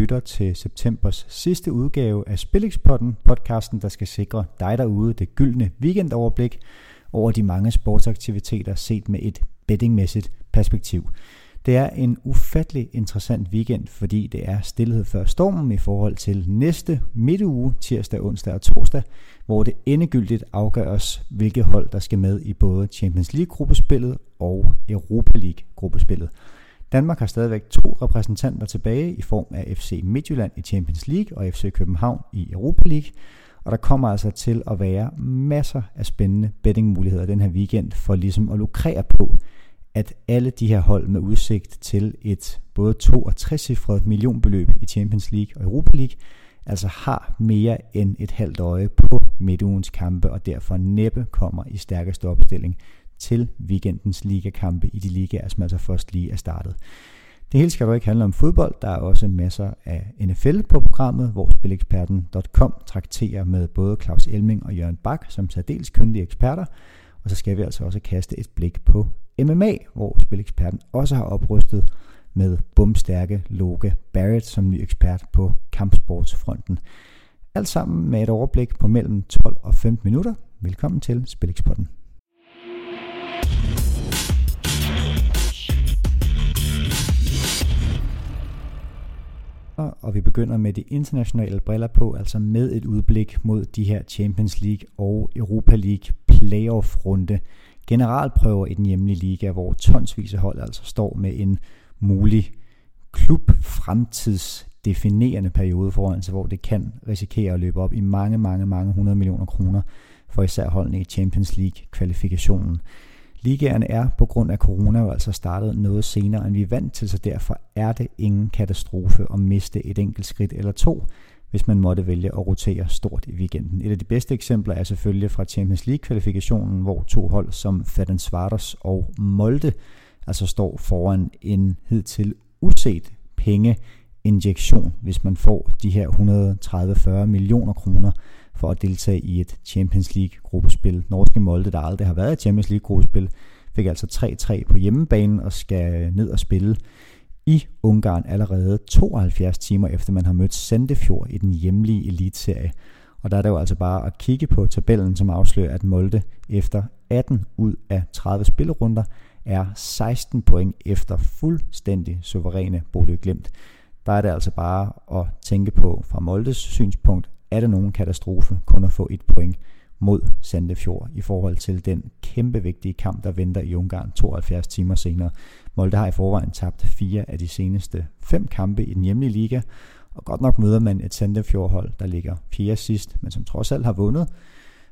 lytter til septembers sidste udgave af Spillexpodden, podcasten, der skal sikre dig derude det gyldne weekendoverblik over de mange sportsaktiviteter set med et bettingmæssigt perspektiv. Det er en ufattelig interessant weekend, fordi det er stillhed før stormen i forhold til næste midtuge, tirsdag, onsdag og torsdag, hvor det endegyldigt afgøres, hvilke hold der skal med i både Champions League-gruppespillet og Europa League-gruppespillet. Danmark har stadigvæk to repræsentanter tilbage i form af FC Midtjylland i Champions League og FC København i Europa League. Og der kommer altså til at være masser af spændende bettingmuligheder den her weekend for ligesom at lukrere på, at alle de her hold med udsigt til et både 2 og 3 cifret millionbeløb i Champions League og Europa League, altså har mere end et halvt øje på midtugens kampe, og derfor næppe kommer i stærkeste opstilling til weekendens ligakampe i de ligaer, som altså først lige er startet. Det hele skal dog ikke handle om fodbold. Der er også masser af NFL på programmet, hvor spileksperten.com trakterer med både Claus Elming og Jørgen Bak som særdeles kyndige eksperter. Og så skal vi altså også kaste et blik på MMA, hvor spileksperten også har oprustet med bumstærke Loke Barrett som ny ekspert på kampsportsfronten. Alt sammen med et overblik på mellem 12 og 15 minutter. Velkommen til Spilexporten og vi begynder med de internationale briller på, altså med et udblik mod de her Champions League og Europa League playoff-runde. Generalprøver i den hjemlige liga, hvor tonsvis af hold altså står med en mulig klub fremtidsdefinerende periode foran sig, hvor det kan risikere at løbe op i mange, mange, mange 100 millioner kroner for især holdene i Champions League-kvalifikationen. Ligaen er på grund af corona jo altså startet noget senere, end vi er vant til, så derfor er det ingen katastrofe at miste et enkelt skridt eller to, hvis man måtte vælge at rotere stort i weekenden. Et af de bedste eksempler er selvfølgelig fra Champions League-kvalifikationen, hvor to hold som Ferencvaros og Molde altså står foran en hidtil uset pengeinjektion, hvis man får de her 130-40 millioner kroner for at deltage i et Champions League gruppespil. Norske Molde, der aldrig har været et Champions League gruppespil, fik altså 3-3 på hjemmebanen og skal ned og spille i Ungarn allerede 72 timer efter man har mødt Sandefjord i den hjemlige elitserie. Og der er det jo altså bare at kigge på tabellen, som afslører, at Molde efter 18 ud af 30 spillerunder er 16 point efter fuldstændig suveræne Bodø Glimt. Der er det altså bare at tænke på fra Moldes synspunkt, er det nogen katastrofe kun at få et point mod Sandefjord i forhold til den kæmpe vigtige kamp, der venter i Ungarn 72 timer senere. Molde har i forvejen tabt fire af de seneste fem kampe i den hjemlige liga, og godt nok møder man et Sandefjord-hold, der ligger fjerde sidst, men som trods alt har vundet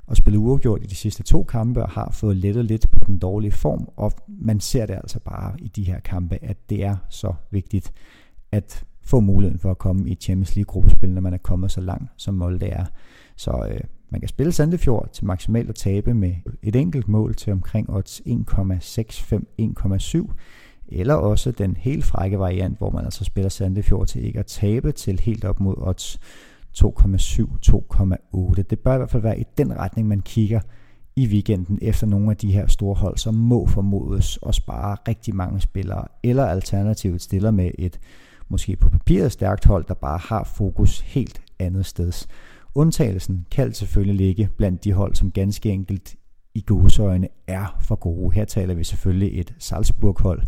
og spillet uafgjort i de sidste to kampe og har fået lettet lidt på den dårlige form, og man ser det altså bare i de her kampe, at det er så vigtigt at få muligheden for at komme i Champions League-gruppespil, når man er kommet så langt, som Molde er. Så øh, man kan spille Sandefjord til maksimalt at tabe med et enkelt mål til omkring odds 1,65-1,7, eller også den helt frække variant, hvor man altså spiller Sandefjord til ikke at tabe til helt op mod odds 2,7-2,8. Det bør i hvert fald være i den retning, man kigger i weekenden efter nogle af de her store hold, som må formodes at spare rigtig mange spillere, eller alternativt stiller med et måske på papiret stærkt hold, der bare har fokus helt andet sted. Undtagelsen kan selvfølgelig ligge blandt de hold, som ganske enkelt i godsøjne er for gode. Her taler vi selvfølgelig et Salzburg-hold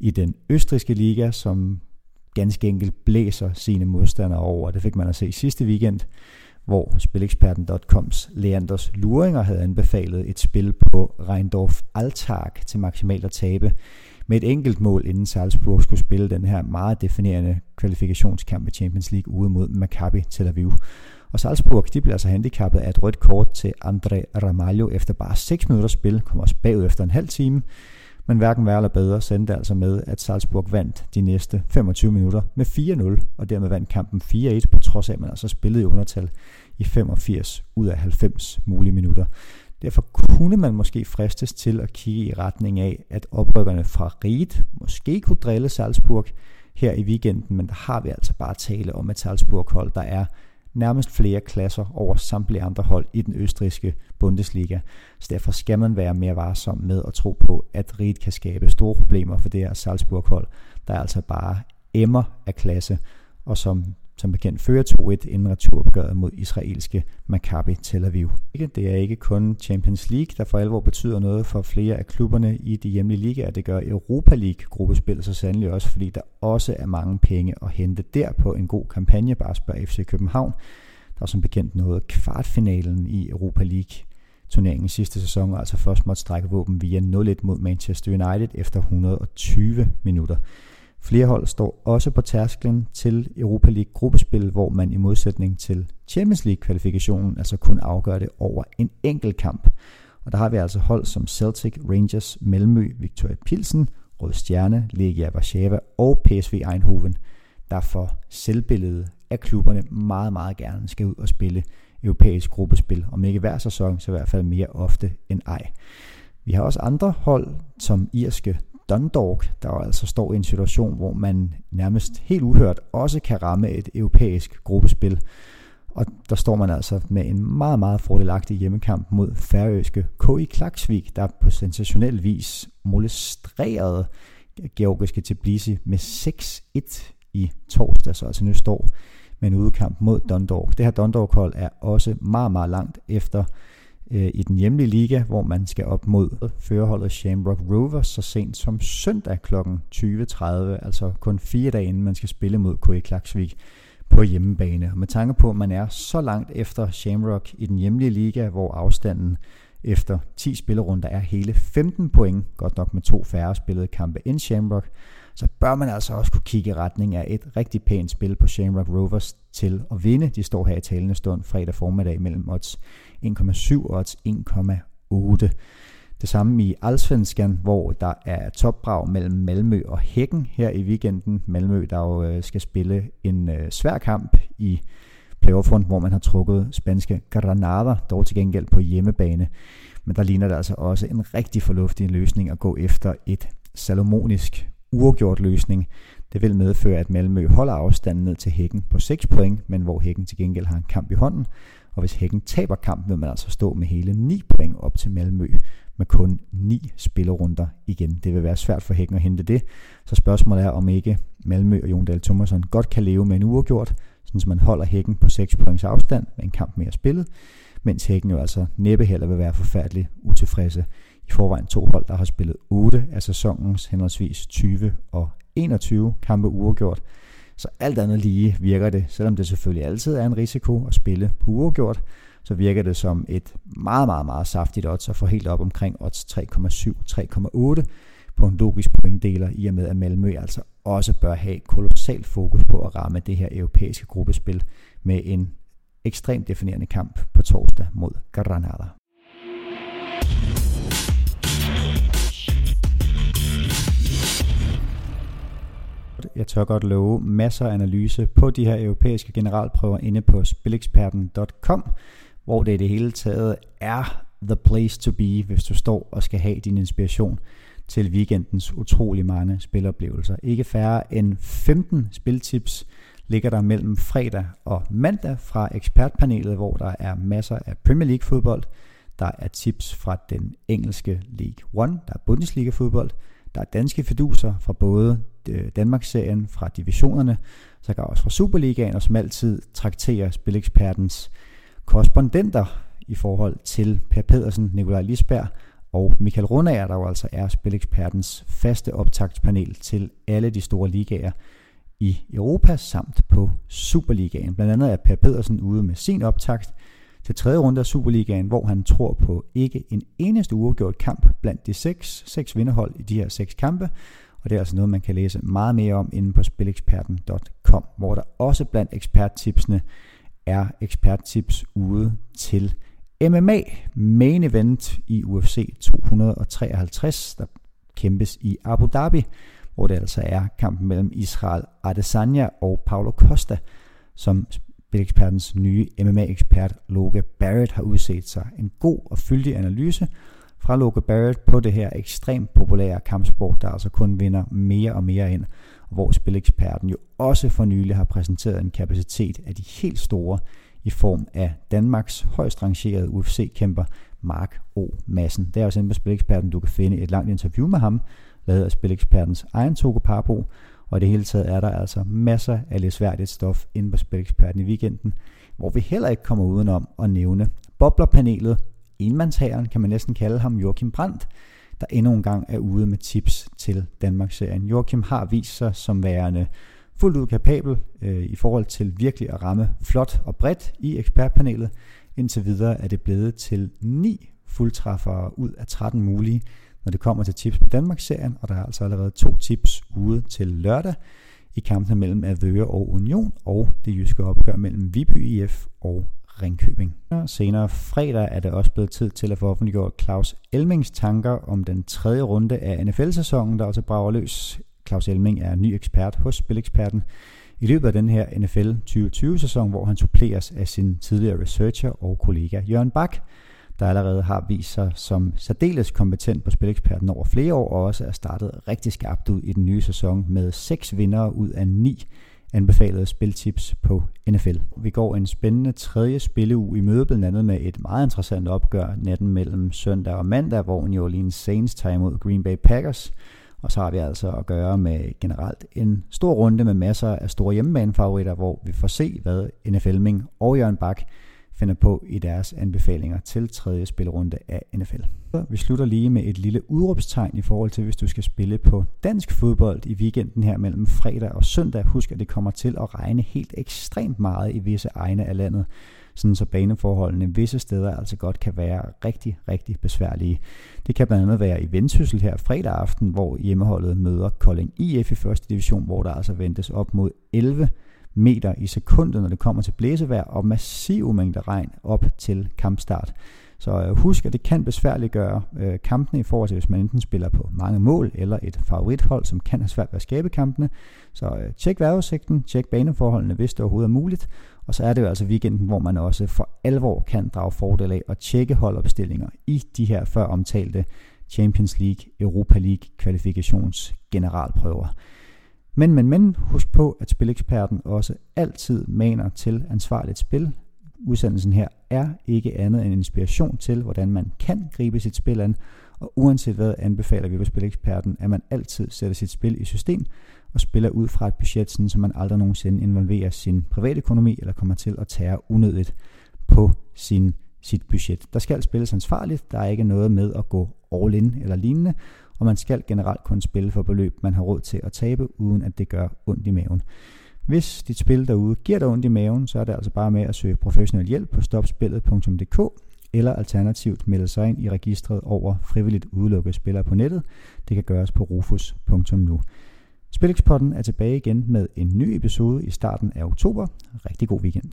i den østriske liga, som ganske enkelt blæser sine modstandere over. Det fik man at se sidste weekend, hvor spileksperten.coms Leanders Luringer havde anbefalet et spil på Reindorf Altag til maksimalt at tabe med et enkelt mål, inden Salzburg skulle spille den her meget definerende kvalifikationskamp i Champions League ude mod Maccabi Tel Aviv. Og Salzburg de bliver altså handicappet af et rødt kort til Andre Ramalho efter bare 6 minutter spil, kom også bagud efter en halv time, men hverken værre eller bedre sendte altså med, at Salzburg vandt de næste 25 minutter med 4-0, og dermed vandt kampen 4-1, på trods af, at man altså spillede i undertal i 85 ud af 90 mulige minutter. Derfor kunne man måske fristes til at kigge i retning af, at oprykkerne fra Ried måske kunne drille Salzburg her i weekenden, men der har vi altså bare tale om et Salzburg-hold, der er nærmest flere klasser over samtlige andre hold i den østrigske Bundesliga. Så derfor skal man være mere varsom med at tro på, at Ried kan skabe store problemer for det her Salzburg-hold, der er altså bare emmer af klasse og som som bekendt fører 2-1 inden returopgøret mod israelske Maccabi Tel Aviv. Det er ikke kun Champions League, der for alvor betyder noget for flere af klubberne i de hjemlige ligaer. Det gør Europa League gruppespillet så sandelig også, fordi der også er mange penge at hente der på en god kampagne. Bare spørg FC København, der som bekendt nåede kvartfinalen i Europa League turneringen sidste sæson, og altså først måtte strække våben via 0-1 mod Manchester United efter 120 minutter. Flere hold står også på tærsklen til Europa League gruppespil, hvor man i modsætning til Champions League kvalifikationen altså kun afgør det over en enkelt kamp. Og der har vi altså hold som Celtic, Rangers, Malmø, Victoria Pilsen, Rød Stjerne, Legia Warszawa og PSV Eindhoven, der for selvbilledet af klubberne meget, meget gerne skal ud og spille europæisk gruppespil. Om ikke hver sæson, så i hvert fald mere ofte end ej. Vi har også andre hold, som irske Dundalk, der altså står i en situation, hvor man nærmest helt uhørt også kan ramme et europæisk gruppespil. Og der står man altså med en meget, meget fordelagtig hjemmekamp mod færøske KI Klaksvik, der på sensationel vis molestrerede georgiske Tbilisi med 6-1 i torsdag, så altså nu står med en udkamp mod Dundalk. Det her Dundalk-hold er også meget, meget langt efter øh, i den hjemlige liga, hvor man skal op mod førerholdet Shamrock Rovers så sent som søndag kl. 20.30, altså kun fire dage inden man skal spille mod KE Klaksvik på hjemmebane. Og med tanke på, at man er så langt efter Shamrock i den hjemlige liga, hvor afstanden efter 10 spillerunder er hele 15 point, godt nok med to færre spillede kampe end Shamrock, så bør man altså også kunne kigge i retning af et rigtig pænt spil på Shamrock Rovers til at vinde. De står her i talende stund fredag formiddag mellem odds 1,7 og odds 1,8. Det samme i Allsvenskan, hvor der er topbrag mellem Malmø og Hækken her i weekenden. Malmø, der jo øh, skal spille en øh, svær kamp i playoff hvor man har trukket spanske Granada, dog til gengæld på hjemmebane. Men der ligner det altså også en rigtig fornuftig løsning at gå efter et salomonisk uafgjort løsning. Det vil medføre, at Malmø holder afstanden ned til Hækken på 6 point, men hvor Hækken til gengæld har en kamp i hånden. Og hvis Hækken taber kampen, vil man altså stå med hele 9 point op til Malmø med kun 9 spillerunder igen. Det vil være svært for Hækken at hente det. Så spørgsmålet er, om ikke Malmø og Jon Dahl Thomasson godt kan leve med en uafgjort, så man holder Hækken på 6 points afstand med en kamp mere spillet, mens Hækken jo altså næppe heller vil være forfærdeligt utilfredse i forvejen to hold, der har spillet 8 af sæsonens henholdsvis 20 og 21 kampe uafgjort. Så alt andet lige virker det, selvom det selvfølgelig altid er en risiko at spille på uafgjort, så virker det som et meget, meget, meget saftigt odds at få helt op omkring odds 3,7-3,8 på en logisk pointdeler, i og med at Malmø altså også bør have kolossalt fokus på at ramme det her europæiske gruppespil med en ekstremt definerende kamp på torsdag mod Granada. Jeg tør godt love masser af analyse på de her europæiske generalprøver inde på spileksperten.com, hvor det i det hele taget er the place to be, hvis du står og skal have din inspiration til weekendens utrolig mange spiloplevelser. Ikke færre end 15 spiltips ligger der mellem fredag og mandag fra ekspertpanelet, hvor der er masser af Premier League fodbold, der er tips fra den engelske League One, der er Bundesliga fodbold, der er danske fiduser fra både Øh, Danmarksserien, fra divisionerne, så kan også fra Superligaen, og som altid trakterer spilekspertens korrespondenter i forhold til Per Pedersen, Nikolaj Lisberg og Michael Rundager, der jo altså er spilekspertens faste optagtspanel til alle de store ligaer i Europa samt på Superligaen. Blandt andet er Per Pedersen ude med sin optakt til tredje runde af Superligaen, hvor han tror på ikke en eneste uafgjort kamp blandt de seks, seks vinderhold i de her seks kampe. Og det er altså noget, man kan læse meget mere om inde på spileksperten.com, hvor der også blandt eksperttipsene er eksperttips ude til MMA main event i UFC 253, der kæmpes i Abu Dhabi, hvor det altså er kampen mellem Israel Adesanya og Paulo Costa, som Spilekspertens nye MMA-ekspert Loke Barrett har udset sig. En god og fyldig analyse fra Loke Barrett på det her ekstremt populære kampsport, der altså kun vinder mere og mere ind, hvor spileksperten jo også for nylig har præsenteret en kapacitet af de helt store i form af Danmarks højst rangerede UFC-kæmper Mark O. Madsen. Det er også inde på Spileksperten, du kan finde et langt interview med ham, lavet af Spilekspertens egen Togo Parbo, Og i det hele taget er der altså masser af læsværdigt stof inde på Spileksperten i weekenden, hvor vi heller ikke kommer udenom at nævne boblerpanelet, enmandshæren kan man næsten kalde ham, Joachim Brandt, der endnu en gang er ude med tips til Danmarksserien. Joachim har vist sig som værende fuldt ud kapabel øh, i forhold til virkelig at ramme flot og bredt i ekspertpanelet. Indtil videre er det blevet til 9 fuldtræffere ud af 13 mulige, når det kommer til tips på Danmarksserien, og der er altså allerede to tips ude til lørdag i kampen mellem Avøre og Union, og det jyske opgør mellem Viby IF og Ringkøbing. Senere fredag er det også blevet tid til at få offentliggjort Claus Elmings tanker om den tredje runde af NFL-sæsonen, der også brager løs. Claus Elming er ny ekspert hos Spileksperten i løbet af den her NFL 2020-sæson, hvor han suppleres af sin tidligere researcher og kollega Jørgen Bak, der allerede har vist sig som særdeles kompetent på Spileksperten over flere år, og også er startet rigtig skarpt ud i den nye sæson med seks vinder ud af ni anbefalede spiltips på NFL. Vi går en spændende tredje spilleuge i møde, blandt andet med et meget interessant opgør natten mellem søndag og mandag, hvor New Orleans Saints tager imod Green Bay Packers. Og så har vi altså at gøre med generelt en stor runde med masser af store hjemmebanefavoritter, hvor vi får se, hvad NFL Ming og Jørgen Bak finder på i deres anbefalinger til tredje spilrunde af NFL. Vi slutter lige med et lille udråbstegn i forhold til, hvis du skal spille på dansk fodbold i weekenden her mellem fredag og søndag. Husk, at det kommer til at regne helt ekstremt meget i visse egne af landet, sådan så baneforholdene visse steder altså godt kan være rigtig, rigtig besværlige. Det kan blandt andet være i Vendsyssel her fredag aften, hvor hjemmeholdet møder Kolding IF i første division, hvor der altså ventes op mod 11 meter i sekundet, når det kommer til blæsevejr, og massive mængder regn op til kampstart. Så øh, husk, at det kan besværliggøre øh, kampene i forhold til, hvis man enten spiller på mange mål, eller et favorithold, som kan have svært ved at skabe kampene. Så øh, tjek vejrudsigten, tjek baneforholdene, hvis det overhovedet er muligt. Og så er det jo altså weekenden, hvor man også for alvor kan drage fordel af at tjekke holdopstillinger i de her før omtalte Champions League, Europa League kvalifikationsgeneralprøver. generalprøver. Men, men, men, husk på, at Spileksperten også altid maner til ansvarligt spil. Udsendelsen her er ikke andet end inspiration til, hvordan man kan gribe sit spil an, og uanset hvad anbefaler vi på Spileksperten, at man altid sætter sit spil i system og spiller ud fra et budget, sådan, så man aldrig nogensinde involverer sin privatøkonomi eller kommer til at tære unødigt på sin, sit budget. Der skal spilles ansvarligt, der er ikke noget med at gå all in eller lignende, og man skal generelt kun spille for beløb, man har råd til at tabe, uden at det gør ondt i maven. Hvis dit spil derude giver dig ondt i maven, så er det altså bare med at søge professionel hjælp på stopspillet.dk eller alternativt melde sig ind i registret over frivilligt udelukkede spillere på nettet. Det kan gøres på rufus.nu. Spilexpotten er tilbage igen med en ny episode i starten af oktober. Rigtig god weekend.